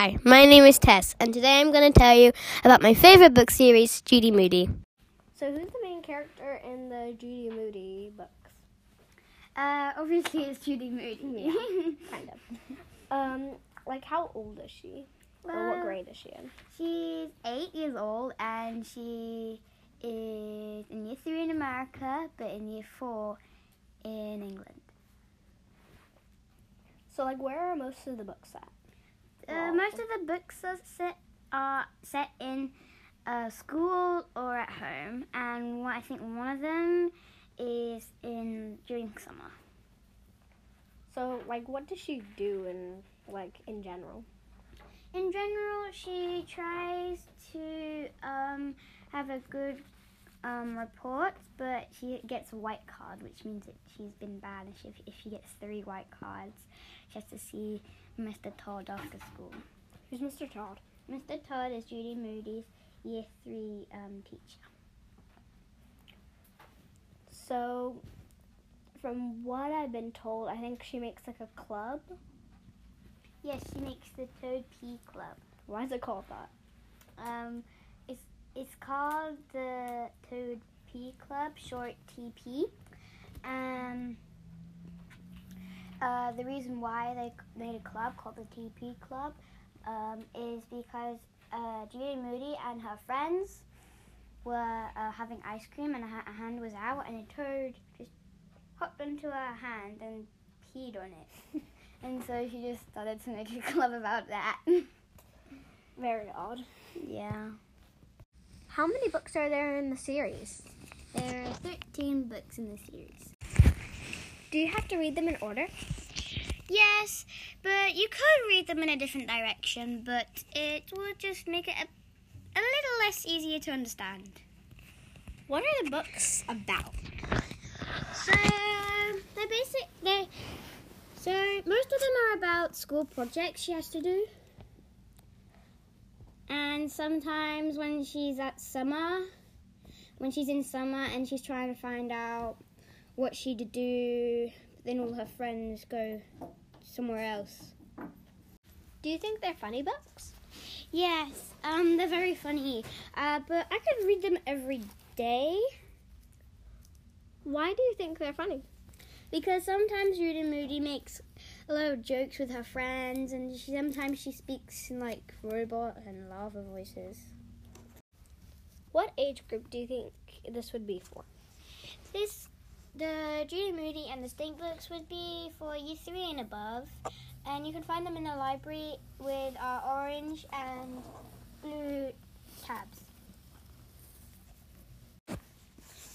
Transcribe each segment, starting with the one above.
Hi, my name is Tess, and today I'm going to tell you about my favorite book series, Judy Moody. So, who's the main character in the Judy Moody books? Uh, obviously, it's Judy Moody. Yeah, kind of. Um, like, how old is she? Or what grade is she in? She's eight years old and she is in year three in America, but in year four in England. So, like, where are most of the books at? Uh, most of the books are set are set in uh, school or at home, and I think one of them is in during summer. So, like, what does she do in, like, in general? In general, she tries to um, have a good um, report, but she gets a white card, which means that she's been bad. And if, if she gets three white cards, she has to see Mr. Todd after school. Who's Mr. Todd? Mr. Todd is Judy Moody's year three um, teacher. So, from what I've been told, I think she makes, like, a club. Yes, she makes the Toad Pee Club. Why is it called that? Um, it's called the Toad Pee Club, short TP. Um, uh, the reason why they made a club called the TP Club um, is because uh, Judy Moody and her friends were uh, having ice cream and her hand was out and a toad just hopped onto her hand and peed on it. and so she just started to make a club about that. Very odd. yeah. How many books are there in the series? There are 13 books in the series. Do you have to read them in order? Yes, but you could read them in a different direction, but it would just make it a, a little less easier to understand. What are the books about? So, they're basic, they so most of them are about school projects she has to do. And sometimes when she's at summer, when she's in summer and she's trying to find out what she to do, then all her friends go somewhere else. Do you think they're funny books? Yes, um, they're very funny. Uh, but I could read them every day Why do you think they're funny? because sometimes Judy Moody makes a lot of jokes with her friends, and she, sometimes she speaks in like robot and lava voices. What age group do you think this would be for? This, the Judy Moody and the Stink books would be for year three and above, and you can find them in the library with our orange and blue tabs.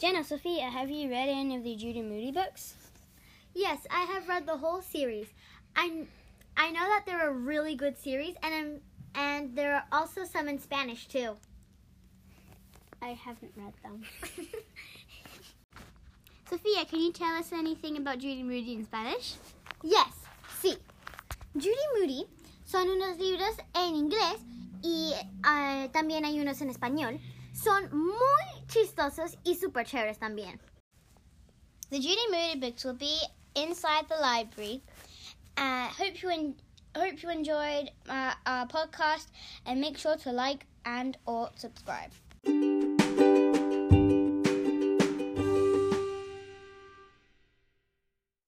Jenna, Sophia, have you read any of the Judy Moody books? Yes, I have read the whole series. I I know that they're a really good series, and I'm, and there are also some in Spanish too. I haven't read them. Sophia, can you tell us anything about Judy Moody in Spanish? Yes, sí. Judy Moody son unos libros en inglés y eh, también hay unos en español. Son muy chistosos y super chéveres también. The Judy Moody books will be inside the library. Uh, hope you en- hope you enjoyed uh, our podcast and make sure to like and or subscribe.